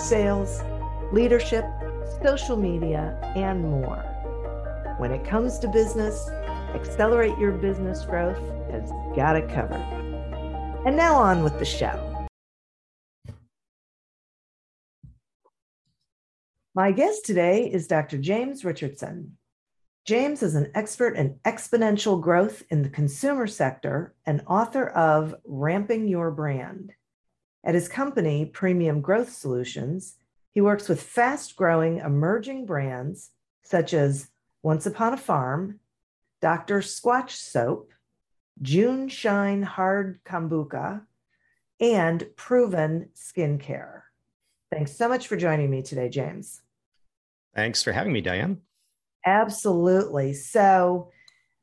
sales, leadership, social media, and more. When it comes to business, Accelerate Your Business Growth has got it covered. And now on with the show. My guest today is Dr. James Richardson. James is an expert in exponential growth in the consumer sector and author of Ramping Your Brand. At his company, Premium Growth Solutions, he works with fast growing emerging brands such as Once Upon a Farm, Dr. Squatch Soap, JuneShine Hard Kombucha, and Proven Skincare. Thanks so much for joining me today, James. Thanks for having me, Diane. Absolutely. So,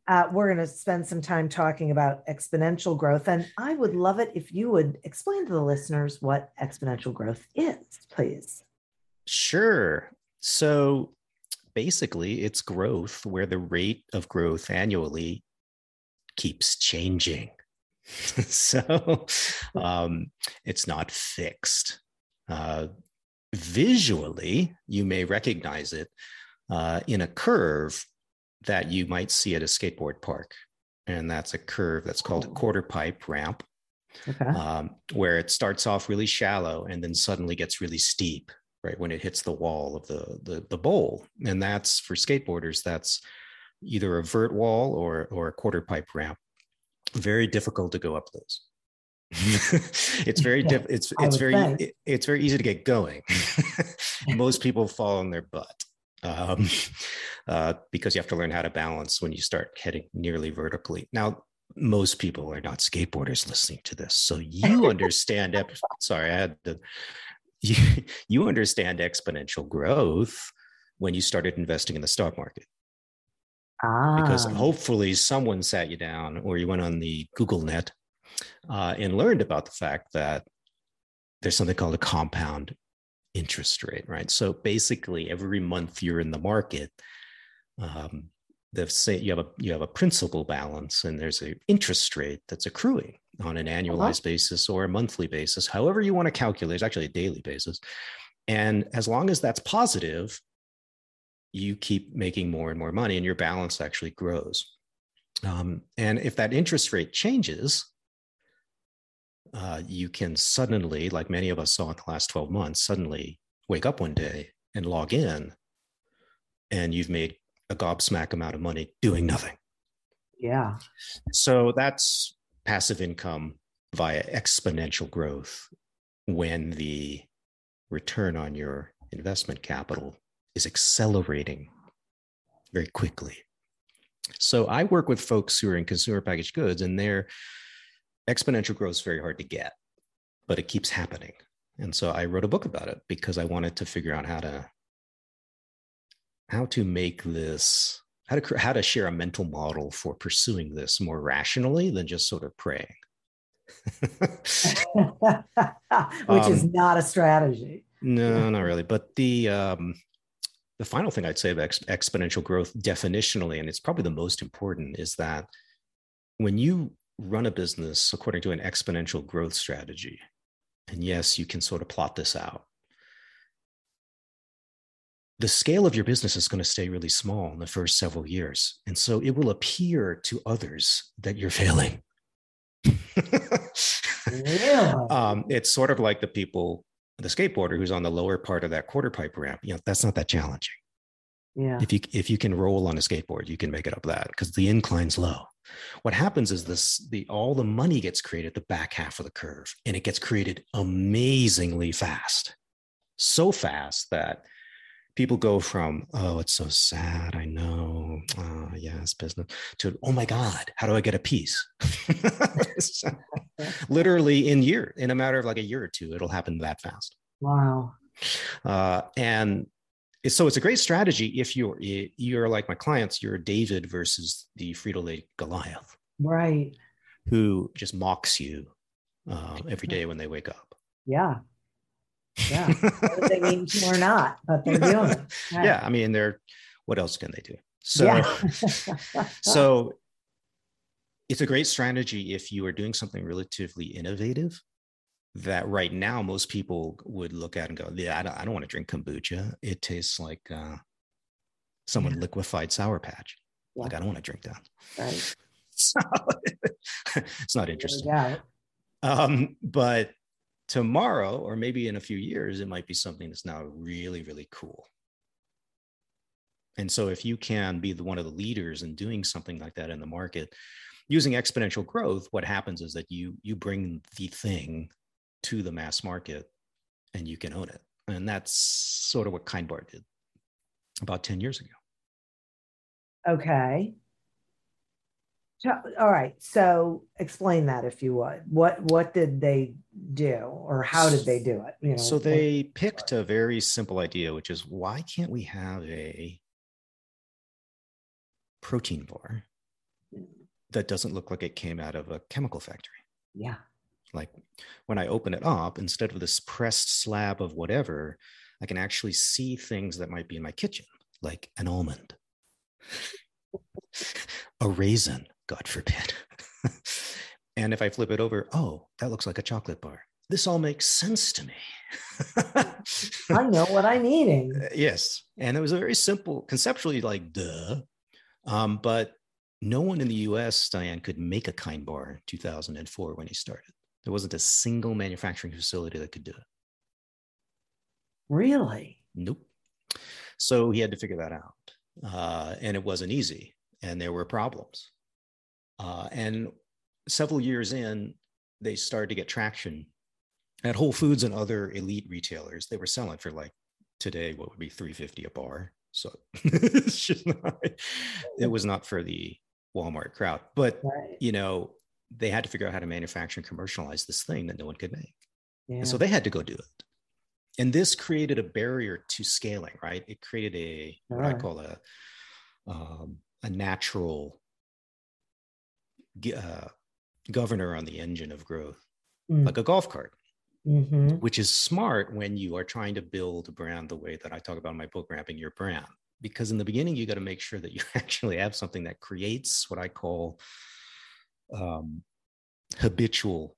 uh, we're going to spend some time talking about exponential growth. And I would love it if you would explain to the listeners what exponential growth is, please. Sure. So basically, it's growth where the rate of growth annually keeps changing. so um, it's not fixed. Uh, visually, you may recognize it uh, in a curve that you might see at a skateboard park. And that's a curve that's called a quarter pipe ramp, okay. um, where it starts off really shallow and then suddenly gets really steep, right? When it hits the wall of the, the, the bowl. And that's for skateboarders, that's either a vert wall or, or a quarter pipe ramp. Very difficult to go up those. it's very diff- it's it's very it, it's very easy to get going most people fall on their butt um, uh, because you have to learn how to balance when you start heading nearly vertically. Now, most people are not skateboarders listening to this, so you understand. Ep- sorry, I had to. You, you understand exponential growth when you started investing in the stock market. Ah. Because hopefully someone sat you down or you went on the Google net uh, and learned about the fact that there's something called a compound interest rate, right? So basically, every month you're in the market, um, the say you have a you have a principal balance, and there's an interest rate that's accruing on an uh-huh. annualized uh-huh. basis or a monthly basis, however you want to calculate. It's actually a daily basis, and as long as that's positive, you keep making more and more money, and your balance actually grows. Um, and if that interest rate changes, uh, you can suddenly, like many of us saw in the last 12 months, suddenly wake up one day and log in and you've made a gobsmack amount of money doing nothing. Yeah. So that's passive income via exponential growth when the return on your investment capital is accelerating very quickly. So I work with folks who are in consumer packaged goods and they're exponential growth is very hard to get, but it keeps happening. And so I wrote a book about it because I wanted to figure out how to how to make this how to how to share a mental model for pursuing this more rationally than just sort of praying. Which um, is not a strategy. No, not really. But the um, the final thing I'd say about ex- exponential growth definitionally, and it's probably the most important, is that when you run a business according to an exponential growth strategy, and yes, you can sort of plot this out, the scale of your business is going to stay really small in the first several years. And so it will appear to others that you're failing. Really? um, it's sort of like the people, the skateboarder who's on the lower part of that quarter pipe ramp. You know, that's not that challenging. yeah. If you if you can roll on a skateboard, you can make it up that because the incline's low. What happens is this: the all the money gets created the back half of the curve, and it gets created amazingly fast, so fast that people go from oh it's so sad i know oh yes business to oh my god how do i get a piece? Literally in year in a matter of like a year or two it'll happen that fast. Wow. uh, and so it's a great strategy if you're you're like my clients you're david versus the frito-lay goliath Right. who just mocks you uh, every day when they wake up Yeah. Yeah. Whether they mean to or not, but they're doing it. Right. yeah i mean they're what else can they do so Yeah. so it's a great strategy if you are doing something relatively innovative that right now most people would look at and go yeah i don't, I don't want to drink kombucha it tastes like uh, someone Yeah. liquefied sour patch like i don't want to drink that right. so it's not interesting Yeah. um, but tomorrow or maybe in a few years it might be something that's now really really cool and so if you can be the one of the leaders in doing something like that in the market using exponential growth what happens is that you you bring the thing to the mass market and you can own it and that's sort of what kind bar did about 10 years ago Okay. All right. So explain that if you would. What what did they do or how did they do it? You know, so they picked a very simple idea which is why can't we have a protein bar hmm. that doesn't look like it came out of a chemical factory yeah. Like when i open it up instead of this pressed slab of whatever i can actually see things that might be in my kitchen like an almond a raisin god forbid and if i flip it over oh that looks like a chocolate bar this all makes sense to me I know what I'm eating. Uh, yes. And it was a very simple, conceptually like duh. Um, but no one in the US, Diane, could make a kind bar in 2004 when he started. There wasn't a single manufacturing facility that could do it. Really? Nope. So he had to figure that out. Uh, and it wasn't easy. And there were problems. Uh, and several years in, they started to get traction at Whole Foods and other elite retailers. They were selling for like today, what would be 350 a bar. So it's just not, it was not for the Walmart crowd. But, Right. you know, they had to figure out how to manufacture and commercialize this thing that no one could make. Yeah. And so they had to go do it. And this created a barrier to scaling, right? It created a what I call a um, a natural uh, governor on the engine of growth, Mm. like a golf cart, hmm which is smart when you are trying to build a brand the way that I talk about in my book, Ramping Your Brand. Because in the beginning, you got to make sure that you actually have something that creates what I call um, habitual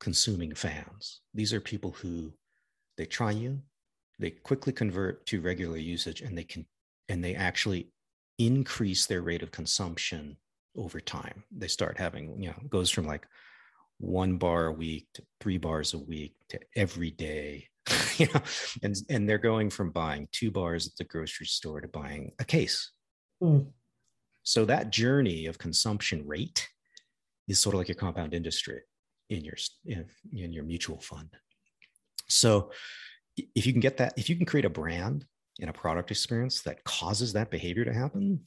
consuming fans. These are people who they try you, they quickly convert to regular usage, and they can and they actually increase their rate of consumption over time. They start having, you know, goes from like one bar a week to three bars a week to every day. you know, and and they're going from buying two bars at the grocery store to buying a case. Mm. So that journey of consumption rate is sort of like your compound industry in your in, in your mutual fund. So if you can get that, if you can create a brand and a product experience that causes that behavior to happen,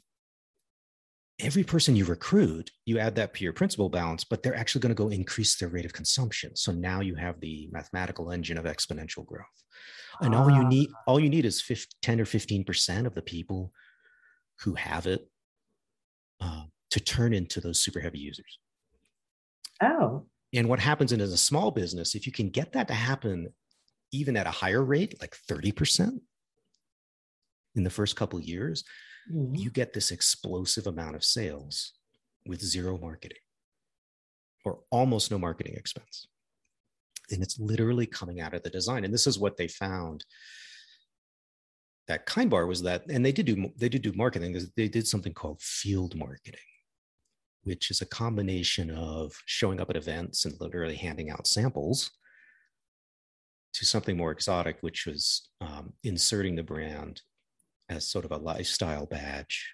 every person you recruit, you add that peer principal balance, but they're actually going to go increase their rate of consumption. So now you have the mathematical engine of exponential growth. And all you Ah. need, all you need is 15, 10 or 15% of the people who have it uh, to turn into those super heavy users. Oh, And what happens in as a small business, if you can get that to happen even at a higher rate, like 30% in the first couple of years, Mhm. you get this explosive amount of sales with zero marketing or almost no marketing expense. And it's literally coming out of the design. And this is what they found that Kind Bar was that, and they did do they did do marketing. They did something called field marketing, which is a combination of showing up at events and literally handing out samples, to something more exotic, which was um, inserting the brand as sort of a lifestyle badge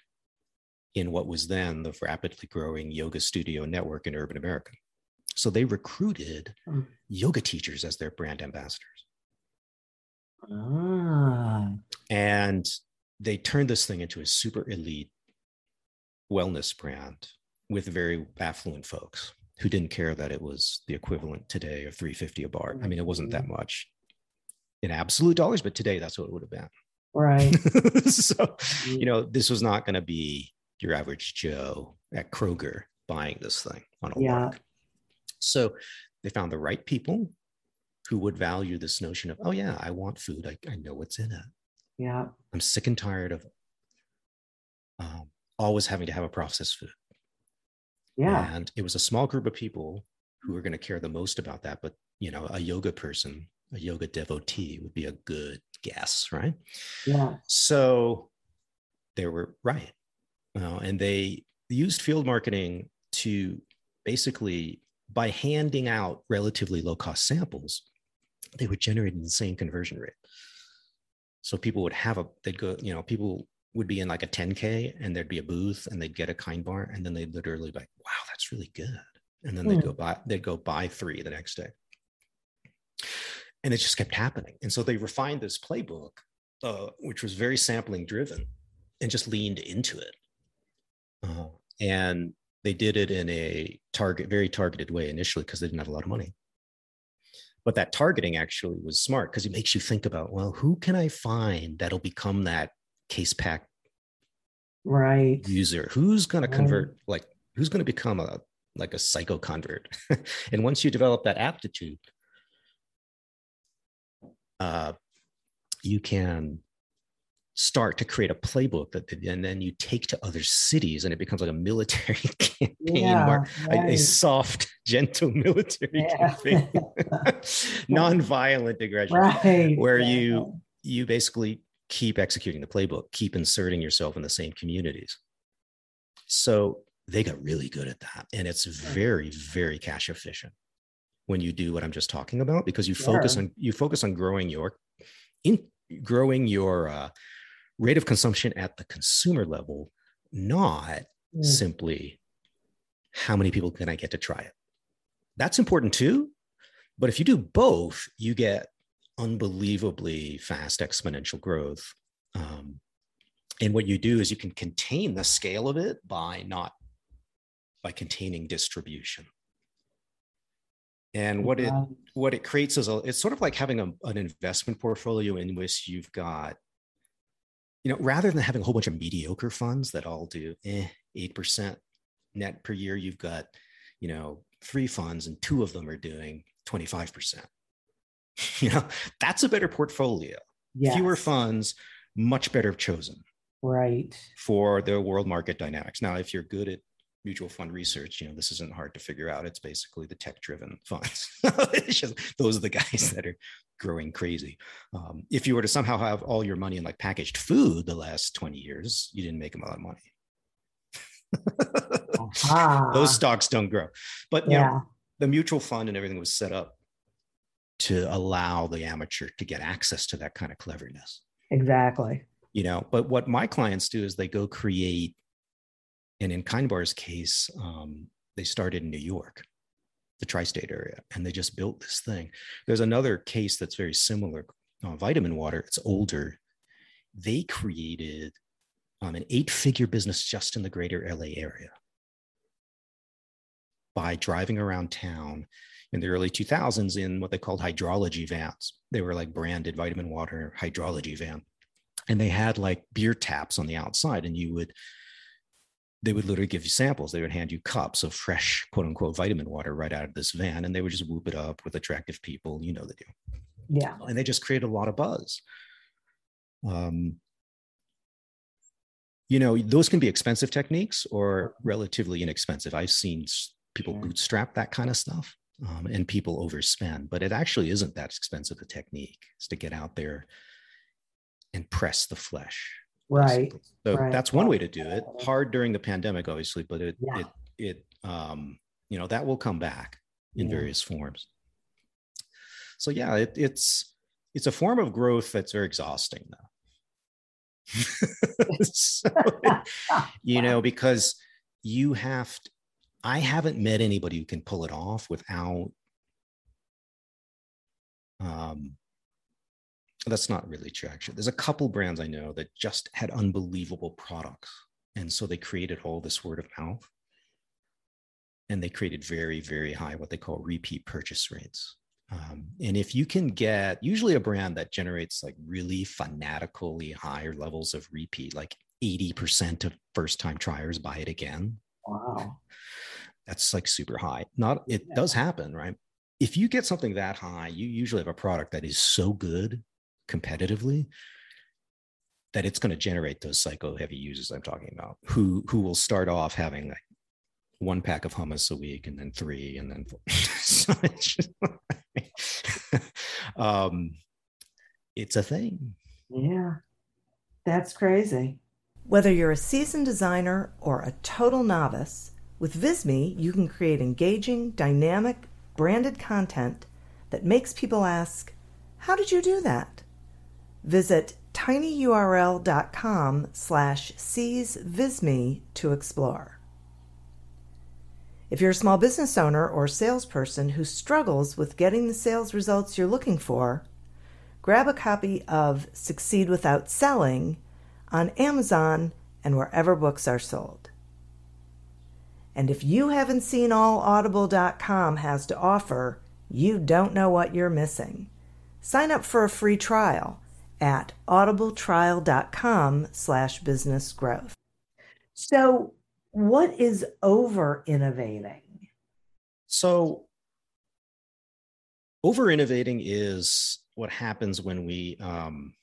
in what was then the rapidly growing yoga studio network in urban America. So they recruited mm. yoga teachers as their brand ambassadors. Ah. And they turned this thing into a super elite wellness brand with very affluent folks who didn't care that it was the equivalent today of 350 a bar. I mean, it wasn't that mm-hmm. much in absolute dollars, but today that's what it would have been. Right. so, mm-hmm. you know, this was not going to be your average Joe at Kroger buying this thing on a yeah. Lark. So they found the right people who would value this notion of, oh, yeah, I want food. I, I know what's in it. Yeah. I'm sick and tired of um, always having to have a processed food. Yeah. And it was a small group of people who were going to care the most about that. But, you know, a yoga person, a yoga devotee would be a good guess, right? Yeah. So they were right. Uh, and they used field marketing to basically, by handing out relatively low cost samples, they would generate an insane conversion rate. So people would have a, they'd go, you know, people would be in like a 10K and there'd be a booth and they'd get a kind bar and then they'd literally be like, wow, that's really good. And then they'd mm. go buy, they'd go buy three the next day. And it just kept happening. And so they refined this playbook, uh, which was very sampling driven and just leaned into it. Uh, and they did it in a target, very targeted way initially because they didn't have a lot of money but that targeting actually was smart because it makes you think about well who can i find that'll become that case pack right user who's going to convert like who's going to become a like a psycho convert and once you develop that aptitude uh, you can start to create a playbook that and then you take to other cities and it becomes like a military campaign yeah, right. a, a, soft gentle military yeah. campaign non-violent aggression right. where yeah. you you basically keep executing the playbook keep inserting yourself in the same communities so they got really good at that and it's very very cash efficient when you do what i'm just talking about because you focus on you focus on growing your in growing your uh, rate of consumption at the consumer level, not mm. simply how many people can I get to try it. That's important too. But if you do both, you get unbelievably fast exponential growth. Um, and what you do is you can contain the scale of it by not by containing distribution. And what it what it creates is a it's sort of like having a, an investment portfolio in which you've got you know, rather than having a whole bunch of mediocre funds that all do eh, 8% net per year, you've got, you know, three funds and two of them are doing 25%. you know, that's a better portfolio. Yes. Fewer funds, much better chosen. Right. For the world market dynamics. Now, if you're good at mutual fund research, you know, this isn't hard to figure out. It's basically the tech driven funds. just, those are the guys that are growing crazy. Um, if you were to somehow have all your money in like packaged food the last 20 years, you didn't make a lot of money. uh-huh. Those stocks don't grow. But yeah. Know, the mutual fund and everything was set up to allow the amateur to get access to that kind of cleverness. Exactly. You know, but what my clients do is they go create and in Kindbar's case, um, they started in New York, the tri state area, and they just built this thing. There's another case that's very similar uh, vitamin water, it's older. They created um, an eight figure business just in the greater LA area by driving around town in the early 2000s in what they called hydrology vans. They were like branded vitamin water hydrology van. And they had like beer taps on the outside, and you would they would literally give you samples. They would hand you cups of fresh, quote unquote, vitamin water right out of this van, and they would just whoop it up with attractive people. You know they do. Yeah. And they just create a lot of buzz. Um, you know, those can be expensive techniques or relatively inexpensive. I've seen people bootstrap that kind of stuff um, and people overspend, but it actually isn't that expensive a technique. Is to get out there and press the flesh Right. So right. that's one way to do it. Hard during the pandemic, obviously, but it, yeah. it it um, you know that will come back in Yeah. various forms. So yeah, it, it's it's a form of growth that's very exhausting though. so, you know, because you have to, I haven't met anybody who can pull it off without um that's not really true actually. There's a couple brands I know that just had unbelievable products. And so they created all this word of mouth. And they created very, very high, what they call repeat purchase rates. Um, and if you can get usually a brand that generates like really fanatically higher levels of repeat, like 80% of first time triers buy it again, Wow. That's like super high. Not, it Yeah. does happen, right? If you get something that high, you usually have a product that is so good competitively that it's going to generate those psycho heavy users I'm talking about who who will start off having like one pack of hummus a week and then three and then four. so it's just, um it's a thing Yeah. That's crazy. Whether you're a seasoned designer or a total novice, with Visme, you can create engaging, dynamic, branded content that makes people ask, How did you do that? Visit tinyurl.com slash seesvisme to explore. If you're a small business owner or salesperson who struggles with getting the sales results you're looking for, grab a copy of Succeed Without Selling on Amazon and wherever books are sold. And if you haven't seen all audible.com has to offer, you don't know what you're missing. Sign up for a free trial at audibletrial.com slash business growth. So what is over innovating? so over innovating is what happens when we um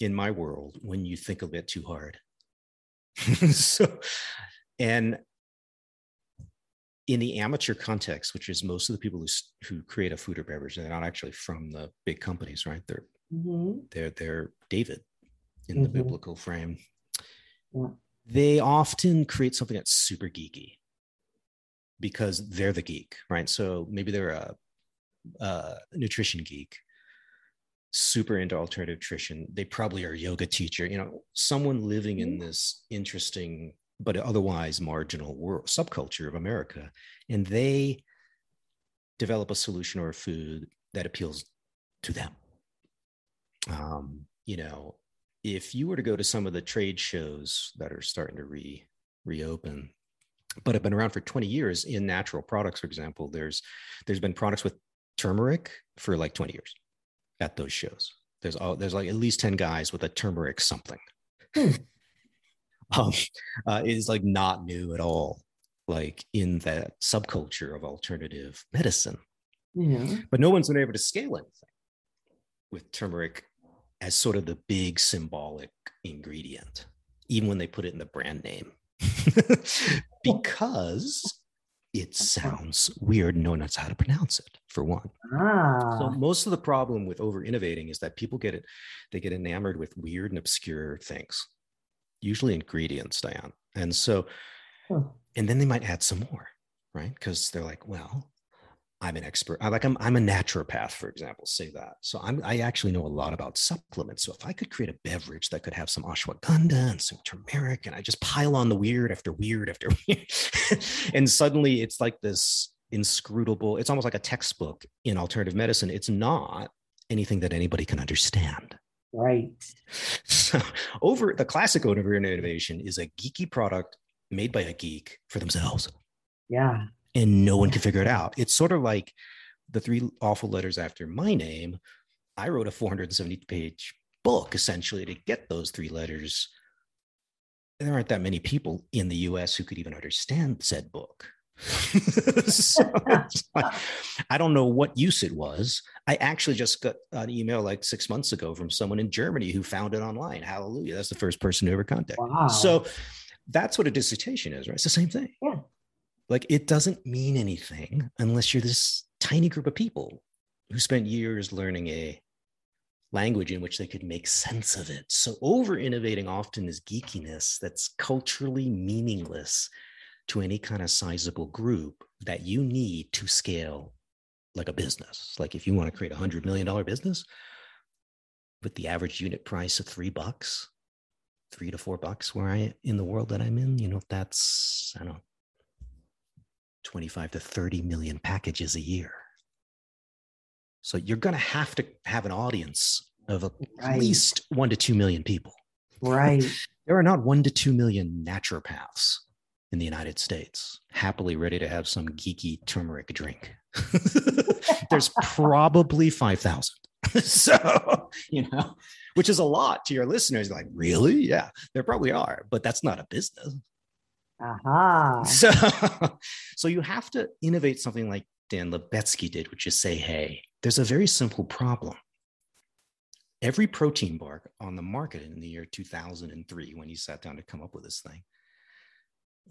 in my world when you think a bit too hard so and in the amateur context which is most of the people who, who create a food or beverage they're not actually from the big companies right? They're they're they're david in the Mhm. biblical frame. Yeah. they often create something that's super geeky because they're the geek right? So maybe they're a, a nutrition geek super into alternative nutrition. They probably are a yoga teacher you know someone living in this interesting but otherwise marginal world subculture of america and they develop a solution or a food that appeals to them. Um, you know if you were to go to some of the trade shows that are starting to re reopen but have been around for 20 years in natural products for example there's there's been products with turmeric for like 20 years at those shows. There's all there's like at least 10 guys with a turmeric something. Hmm. Um uh, is like not new at all like in that subculture of alternative medicine Yeah. but no one's been able to scale anything with turmeric as sort of the big symbolic ingredient, even when they put it in the brand name, because it sounds weird. No one knows how to pronounce it, for one. Ah. So most of the problem with over innovating is that people get it, they get enamored with weird and obscure things, usually ingredients, Diane. And so, and then they might add some more, right? Because they're like, well, I'm an expert. I like I'm I'm a naturopath, for example. Say that. So I'm I actually know a lot about supplements. So if I could create a beverage that could have some ashwagandha and some turmeric, and I just pile on the weird after weird after weird, and suddenly it's like this inscrutable. It's almost like a textbook in alternative medicine. It's not anything that anybody can understand. Right. So over the classic over innovation is a geeky product made by a geek for themselves Yeah. and no one can figure it out. It's sort of like the three awful letters after my name. I wrote a 470 page book essentially to get those three letters. There aren't that many people in the US who could even understand said book. so like, I don't know what use it was. I actually just got an email like six months ago from someone in Germany who found it online. Hallelujah. That's the first person to ever contact. me. Wow. So that's what a dissertation is, right? It's the same thing. Yeah. Like it doesn't mean anything unless you're this tiny group of people who spent years learning a language in which they could make sense of it. So over innovating often is geekiness that's culturally meaningless to any kind of sizable group that you need to scale like a business. Like if you want to create a hundred million dollar business with the average unit price of three bucks, three to four bucks where I in the world that I'm in, you know, that's I don't know, 25 to 30 million packages a year. So you're gonna have to have an audience of at right. least one to two million people. Right. there are not one to two million naturopaths in the United States, happily ready to have some geeky turmeric drink. There's probably 5,000. so, you know, which is a lot to your listeners. Like, really? Yeah, there probably are, but that's not a business. Aha. Uh-huh. So, so you have to innovate something like Dan Lubetzky did, which is say, hey, there's a very simple problem. Every protein bar on the market in the year 2003, when he sat down to come up with this thing,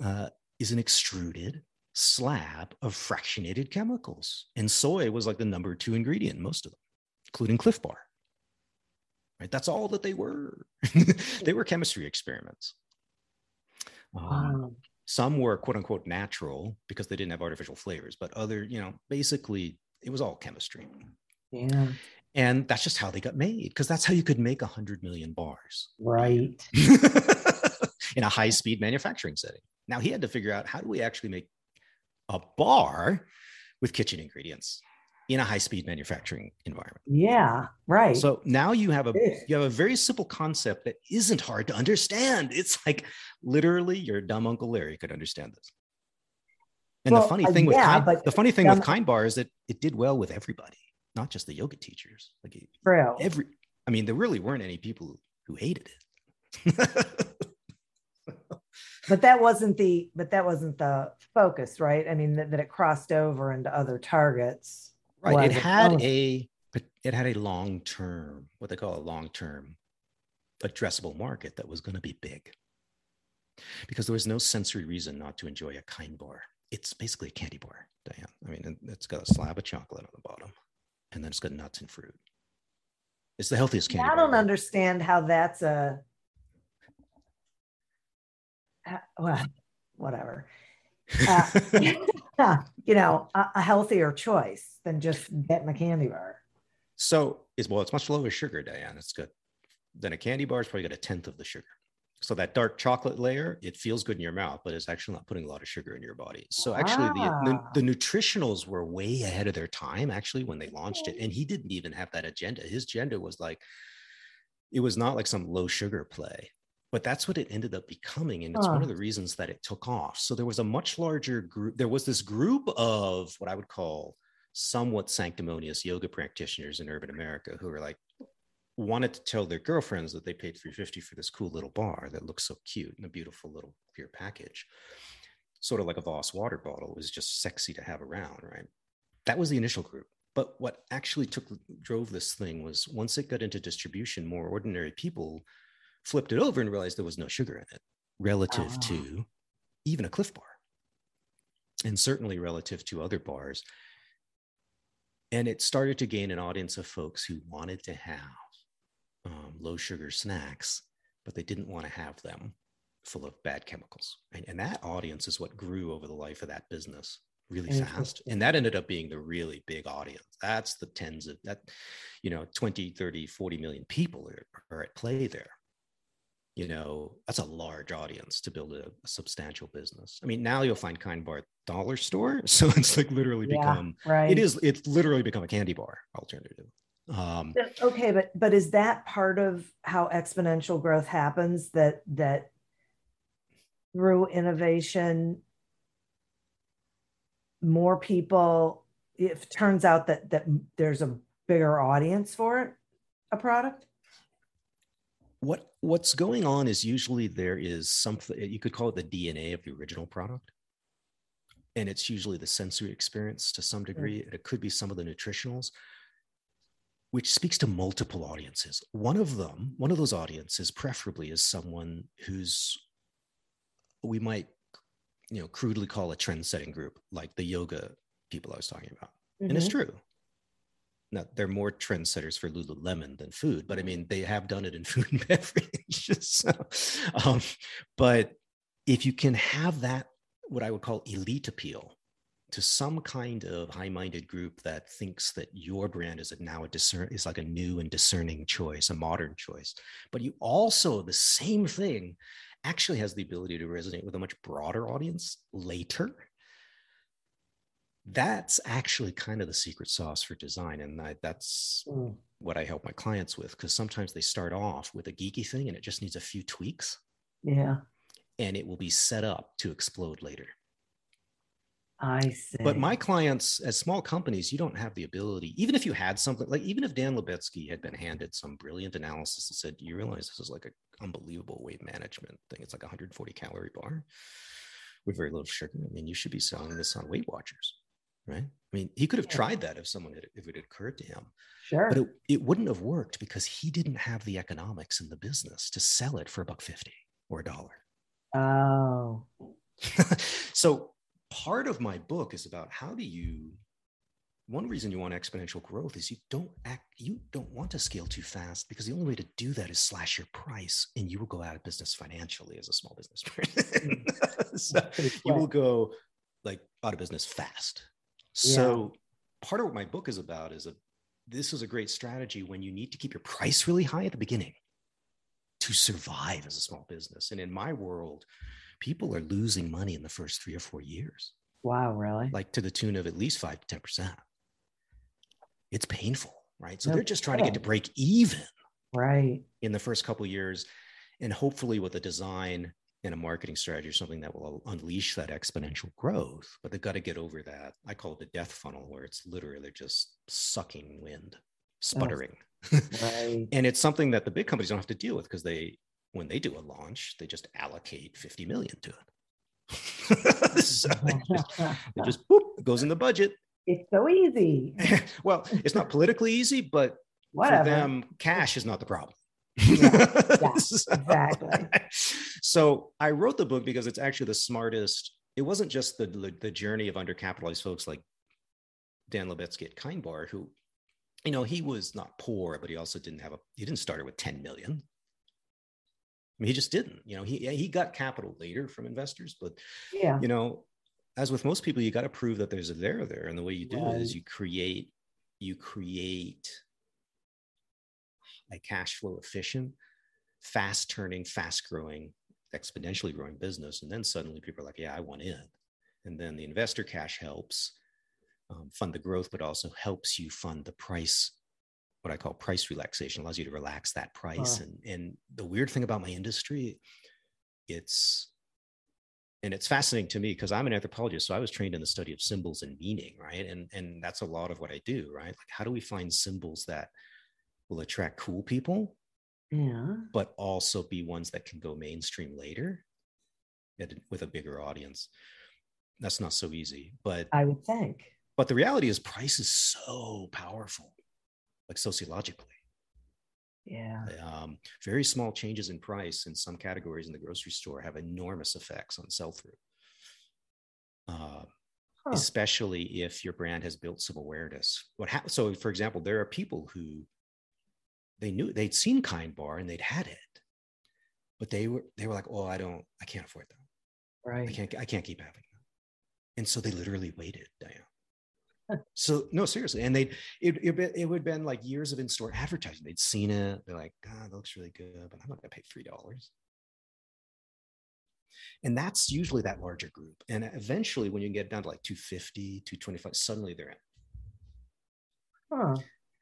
uh, is an extruded slab of fractionated chemicals. And soy was like the number two ingredient in most of them, including Clif Bar. Right? That's all that they were. they were chemistry experiments. Um. Some were quote unquote natural because they didn't have artificial flavors, but other, you know, basically it was all chemistry. Yeah. And that's just how they got made because that's how you could make 100 million bars. Right. in a high speed manufacturing setting. Now he had to figure out how do we actually make a bar with kitchen ingredients in a high speed manufacturing environment. Yeah, right. So now you have a you have a very simple concept that isn't hard to understand. It's like literally your dumb uncle Larry could understand this. And well, the funny thing uh, with yeah, kind, the funny thing with Kind Bar is that it did well with everybody, not just the yoga teachers. Like True. every I mean, there really weren't any people who hated it. but that wasn't the but that wasn't the focus right? I mean that, that it crossed over into other targets. Right. It had a it had a long term what they call a long term addressable market that was going to be big. Because there was no sensory reason not to enjoy a kind bar. It's basically a candy bar diane. I mean it's got a slab of chocolate on the bottom and then it's got nuts and fruit. It's the healthiest candy i don't bar. understand how that's a well, whatever. Uh, you know, a, a, healthier choice than just getting a candy bar. So is well, it's much lower sugar, Diane. It's good. Then a candy bar is probably got a tenth of the sugar. So that dark chocolate layer, it feels good in your mouth, but it's actually not putting a lot of sugar in your body. So actually, ah. the, the, the nutritionals were way ahead of their time. Actually, when they launched it, and he didn't even have that agenda. His agenda was like, it was not like some low sugar play but that's what it ended up becoming and it's one of the reasons that it took off. So there was a much larger group there was this group of what i would call somewhat sanctimonious yoga practitioners in urban america who were like wanted to tell their girlfriends that they paid 350 for this cool little bar that looks so cute and a beautiful little clear package. Sort of like a voss water bottle. It was just sexy to have around right? That was the initial group. But what actually took drove this thing was once it got into distribution more ordinary people flipped it over and realized there was no sugar in it relative oh. to even a Clif bar. And certainly relative to other bars. And it started to gain an audience of folks who wanted to have um, low sugar snacks but they didn't want to have them full of bad chemicals. And, and that audience is what grew over the life of that business really fast. And that ended up being the really big audience. That's the tens of that you know 20 30 40 million people are, are at play there you know that's a large audience to build a, a, substantial business. I mean now you'll find kind bar dollar store so it's like literally yeah, become right. it is it's literally become a candy bar alternative. Um, okay but but is that part of how exponential growth happens that that through innovation more people if turns out that that there's a bigger audience for it a product what what's going on is usually there is something you could call it the DNA of the original product. And it's usually the sensory experience to some degree. Mm. It could be some of the nutritionals, which speaks to multiple audiences. One of them, one of those audiences, preferably, is someone who's we might, you know, crudely call a trend-setting group, like the yoga people I was talking about. Mm-hmm. And it's mm-hmm. true now they're more trendsetters for Lululemon than food, but I mean they have done it in food and beverage. so, um, but if you can have that what I would call elite appeal to some kind of high-minded group that thinks that your brand is now a discern is like a new and discerning choice, a modern choice. But you also the same thing actually has the ability to resonate with a much broader audience later. That's actually kind of the secret sauce for design, and I, that's mm. what I help my clients with because sometimes they start off with a geeky thing and it just needs a few tweaks. Yeah, and it will be set up to explode later. I see. But my clients, as small companies, you don't have the ability, even if you had something like, even if Dan Lubetzky had been handed some brilliant analysis and said, you realize this is like an unbelievable weight management thing. It's like a 140 calorie bar with very little sugar. I mean, you should be selling this on Weight Watchers, right? I mean, he could have tried that if someone had, if it had occurred to him. Sure. But it, it wouldn't have worked because he didn't have the economics in the business to sell it for a buck 50 or a dollar. Oh. so part of my book is about how do you one reason you want exponential growth is you don't act you don't want to scale too fast because the only way to do that is slash your price and you will go out of business financially as a small business person mm. so you will go like out of business fast yeah. so part of what my book is about is a this is a great strategy when you need to keep your price really high at the beginning to survive as a small business. And in my world, people are losing money in the first three or four years. Wow, really? Like to the tune of at least five to 10%. It's painful, right? So no they're just trying to get to break even. Right. In the first couple years. And hopefully with a design and a marketing strategy or something that will unleash that exponential growth. But they've got to get over that. I call it the death funnel, where it's literally just sucking wind, sputtering. Right. and it's something that the big companies don't have to deal with because they, when they do a launch, they just allocate 50 million to it. so it just, it just boop, it goes in the budget. It's so easy. well, it's not politically easy, but Whatever. for them, cash is not the problem. yeah, yeah exactly. So I wrote the book because it's actually the smartest. It wasn't just the the, journey of undercapitalized folks like Dan Lubetzky at Kind Bar, who you know, he was not poor, but he also didn't have a, he didn't start it with 10 million. I mean, he just didn't, you know, he, he got capital later from investors, but, yeah, you know, as with most people, you got to prove that there's a there there. And the way you do right. it is you create, you create a cash flow efficient, fast turning, fast growing, exponentially growing business. And then suddenly people are like, yeah, I want in. And then the investor cash helps um, fund the growth, but also helps you fund the price, what I call price relaxation, allows you to relax that price. Wow. And, and the weird thing about my industry, it's, and it's fascinating to me because I'm an anthropologist. So I was trained in the study of symbols and meaning, right? And, and that's a lot of what I do, right? Like, how do we find symbols that will attract cool people? Yeah. But also be ones that can go mainstream later with a bigger audience. That's not so easy, but I would think but the reality is, price is so powerful, like sociologically. Yeah. Um, very small changes in price in some categories in the grocery store have enormous effects on sell through. Uh, huh. Especially if your brand has built some awareness. What ha- so, for example, there are people who they knew they'd seen Kind Bar and they'd had it, but they were they were like, "Oh, I don't, I can't afford that. Right. I can't, I can't keep having that." And so they literally waited, Diane so no, seriously, and they it it, it would have been like years of in-store advertising. They'd seen it. They're like, God, that looks really good, but I'm not going to pay three dollars. And that's usually that larger group. And eventually, when you get down to like 250, 225, suddenly they're in. Huh.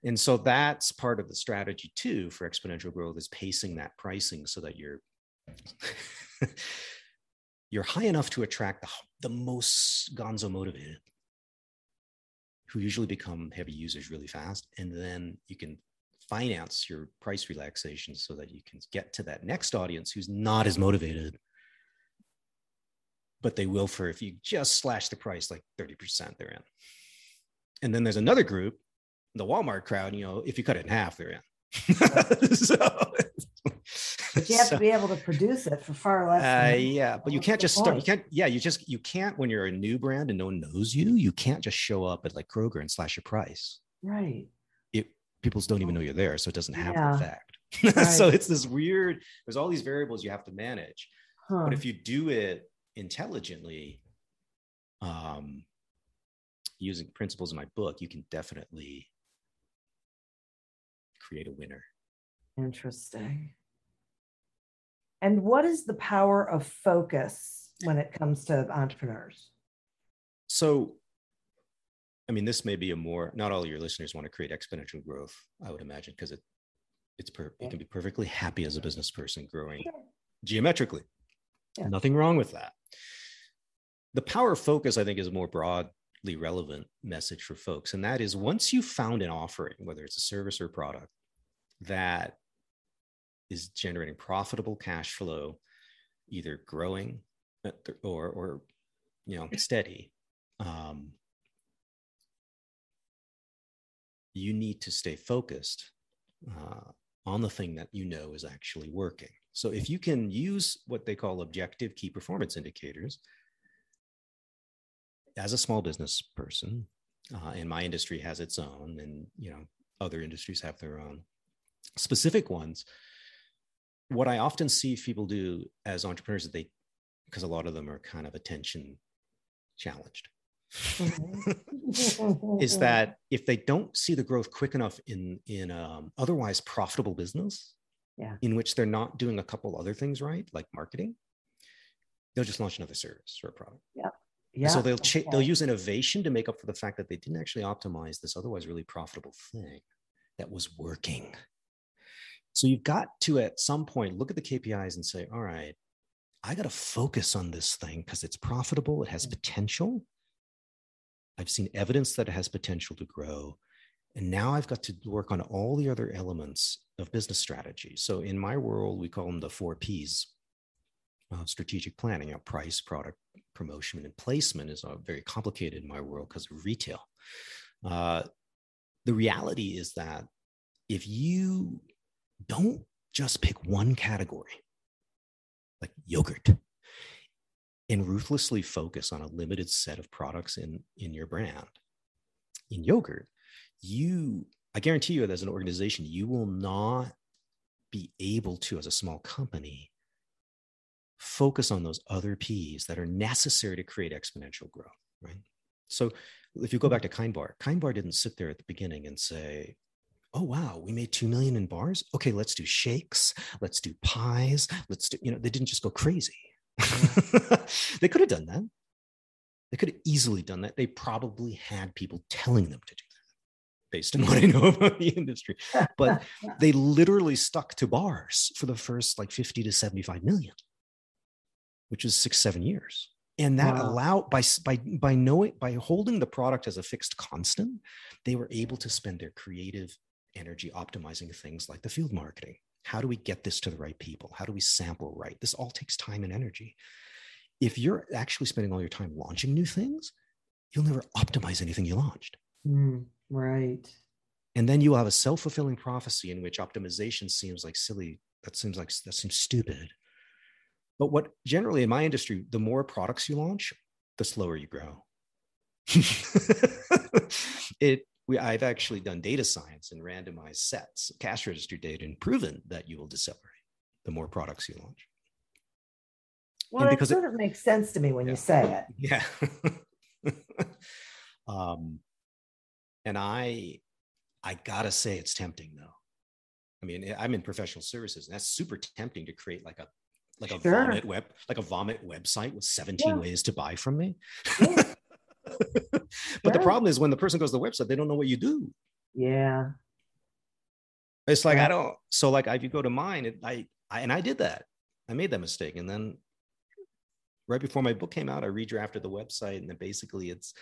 And so that's part of the strategy too for exponential growth is pacing that pricing so that you're you're high enough to attract the, the most gonzo motivated who usually become heavy users really fast. And then you can finance your price relaxation so that you can get to that next audience who's not as motivated. But they will for if you just slash the price like 30%, they're in. And then there's another group, the Walmart crowd, you know, if you cut it in half, they're in. so but you have so, to be able to produce it for far less. Uh, yeah, but you can't just start. You can't. Yeah, you just you can't when you're a new brand and no one knows you. You can't just show up at like Kroger and slash your price. Right. It people don't even know you're there, so it doesn't have yeah. the fact. Right. so it's this weird. There's all these variables you have to manage. Huh. But if you do it intelligently, um, using principles in my book, you can definitely create a winner. Interesting. And what is the power of focus when it comes to entrepreneurs? So, I mean, this may be a more, not all your listeners want to create exponential growth, I would imagine, because it, it's per, you can be perfectly happy as a business person growing geometrically. Yeah. Nothing wrong with that. The power of focus, I think, is more broadly relevant message for folks. And that is once you've found an offering, whether it's a service or product, that is generating profitable cash flow, either growing uh, or, or you know, steady, um, you need to stay focused uh, on the thing that you know is actually working. So if you can use what they call objective key performance indicators as a small business person, uh, and my industry has its own, and you know other industries have their own specific ones. What I often see people do as entrepreneurs, that they because a lot of them are kind of attention challenged, mm-hmm. is that if they don't see the growth quick enough in in um, otherwise profitable business, yeah. in which they're not doing a couple other things right, like marketing, they'll just launch another service or a product. Yeah. Yeah. So they'll cha- they'll use innovation to make up for the fact that they didn't actually optimize this otherwise really profitable thing that was working. So you've got to at some point look at the KPIs and say, all right, I got to focus on this thing because it's profitable, it has mm. potential. I've seen evidence that it has potential to grow. And now I've got to work on all the other elements of business strategy. So in my world, we call them the four P's of strategic planning. You know, price, product, promotion, and placement is uh, very complicated in my world because of retail. Uh, the reality is that if you don't just pick one category, like yogurt, and ruthlessly focus on a limited set of products in, in your brand, in yogurt, you, I guarantee you, as an organization, you will not be able to, as a small company, focus on those other P's that are necessary to create exponential growth, right? So if you go back to Kind Bar, Kind Bar didn't sit there at the beginning and say, oh wow we made 2 million in bars? Okay let's do shakes let's do pies let's do you know they didn't just go crazy. They could have done that. They could have easily done that. They probably had people telling them to do that based on what I know about the industry. But they literally stuck to bars for the first like 50 to 75 million, which is six, seven years. And that wow. allowed by by by knowing by holding the product as a fixed constant, they were able to spend their creative energy optimizing things like the field marketing. How do we get this to the right people? How do we sample right? This all takes time and energy. If you're actually spending all your time launching new things, you'll never optimize anything you launched. Mm. Right. And then you will have a self fulfilling prophecy in which optimization seems like silly. That seems like that seems stupid. But what generally in my industry, the more products you launch, the slower you grow. it we I've actually done data science and randomized sets of cash register data and proven that you will decelerate the more products you launch. Well, it sort it, of makes sense to me when yeah, you say it. Yeah. um, and I, I gotta say, it's tempting though. I mean, I'm in professional services, and that's super tempting to create like a like a sure. vomit web like a vomit website with 17 yeah. ways to buy from me. Yeah. but yeah. the problem is when the person goes to the website, they don't know what you do. Yeah. It's like I don't. So like if you go to mine, it, I, I and I did that. I made that mistake, and then right before my book came out, I redrafted the website, and then basically it's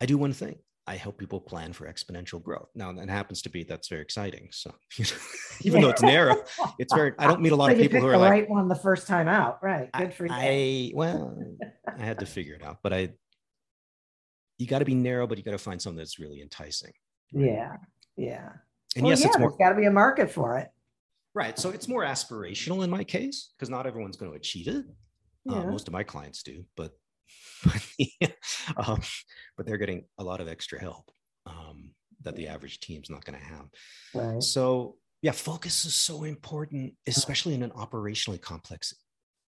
I do one thing. I help people plan for exponential growth. Now, that happens to be that's very exciting. So, even though it's narrow, it's very. I don't meet a lot so of people who are the like right one the first time out. Right, good for you. I well, I had to figure it out, but I. You got to be narrow, but you got to find something that's really enticing. Yeah, yeah. And well, yes, yeah, it's more. There's got to be a market for it. Right. So it's more aspirational in my case because not everyone's going to achieve it. Uh, yeah. Uh, most of my clients do, but um, but they're getting a lot of extra help um, that the average team's not going to have. Right. So yeah, focus is so important, especially in an operationally complex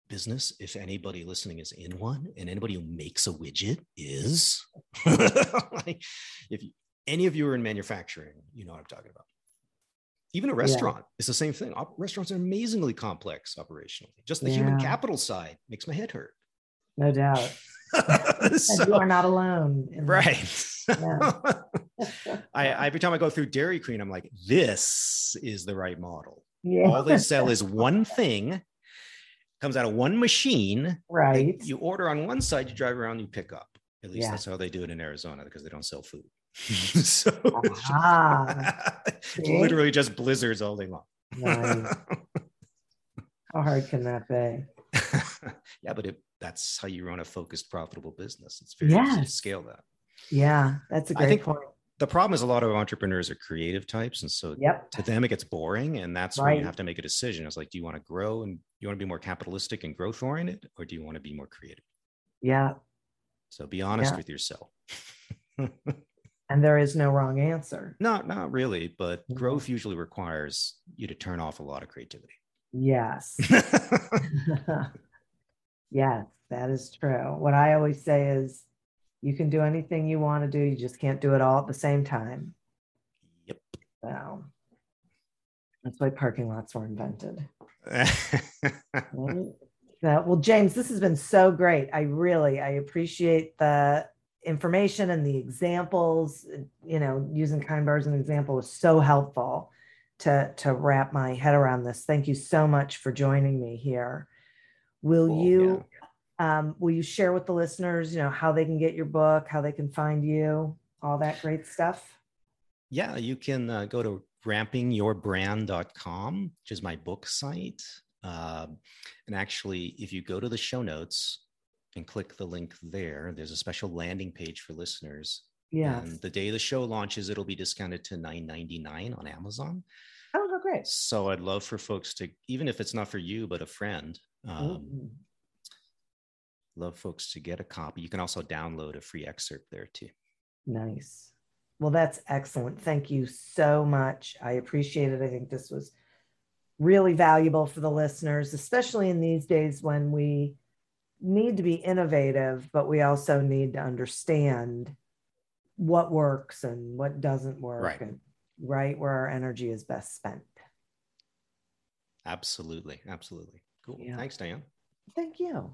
business, if anybody listening is in one, and anybody who makes a widget is, like, if you, any of you are in manufacturing, you know what I'm talking about. Even a restaurant yeah. is the same thing. Restaurants are amazingly complex operationally. Just the yeah. human capital side makes my head hurt. No doubt. so, you are not alone. Right. Yeah. I, every time I go through Dairy Queen, I'm like, this is the right model. Yeah. All they sell is one thing, comes out of one machine. Right. You order on one side, you drive around, you pick up. At least yeah. that's how they do it in Arizona because they don't sell food. so ah, literally just blizzards all day long. Nice. how hard can that be? yeah, but it, that's how you run a focused, profitable business. It's very yes. easy to scale that. Yeah, that's a great I think point. The problem is a lot of entrepreneurs are creative types, and so yep. to them it gets boring, and that's right. when you have to make a decision. It's like, do you want to grow and you want to be more capitalistic and growth oriented, or do you want to be more creative? Yeah. So be honest yeah. with yourself. and there is no wrong answer. No, not really, but mm-hmm. growth usually requires you to turn off a lot of creativity. Yes. yes, that is true. What I always say is you can do anything you want to do, you just can't do it all at the same time. Yep. So that's why parking lots were invented. right? well, James, this has been so great. I really I appreciate the information and the examples. You know, using kind bar as an example was so helpful to to wrap my head around this. Thank you so much for joining me here. Will oh, you yeah. Um, will you share with the listeners, you know, how they can get your book, how they can find you, all that great stuff? Yeah, you can uh, go to rampingyourbrand.com, which is my book site. Uh, and actually, if you go to the show notes and click the link there, there's a special landing page for listeners yeah. And the day the show launches, it'll be discounted to nine ninety nine on Amazon. Oh, great. So I'd love for folks to, even if it's not for you, but a friend, um. Love folks to get a copy. You can also download a free excerpt there too. Nice. Well, that's excellent. Thank you so much. I appreciate it. I think this was really valuable for the listeners, especially in these days when we need to be innovative, but we also need to understand what works and what doesn't work right. and right where our energy is best spent absolutely absolutely cool yeah. thanks diane thank you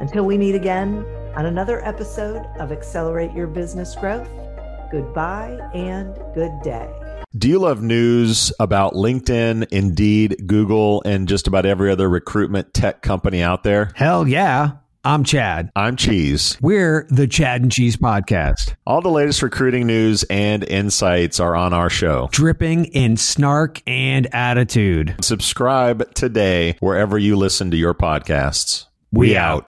Until we meet again on another episode of Accelerate Your Business Growth, goodbye and good day. Do you love news about LinkedIn, Indeed, Google, and just about every other recruitment tech company out there? Hell yeah. I'm Chad. I'm Cheese. We're the Chad and Cheese Podcast. All the latest recruiting news and insights are on our show, dripping in snark and attitude. Subscribe today wherever you listen to your podcasts. We, we out.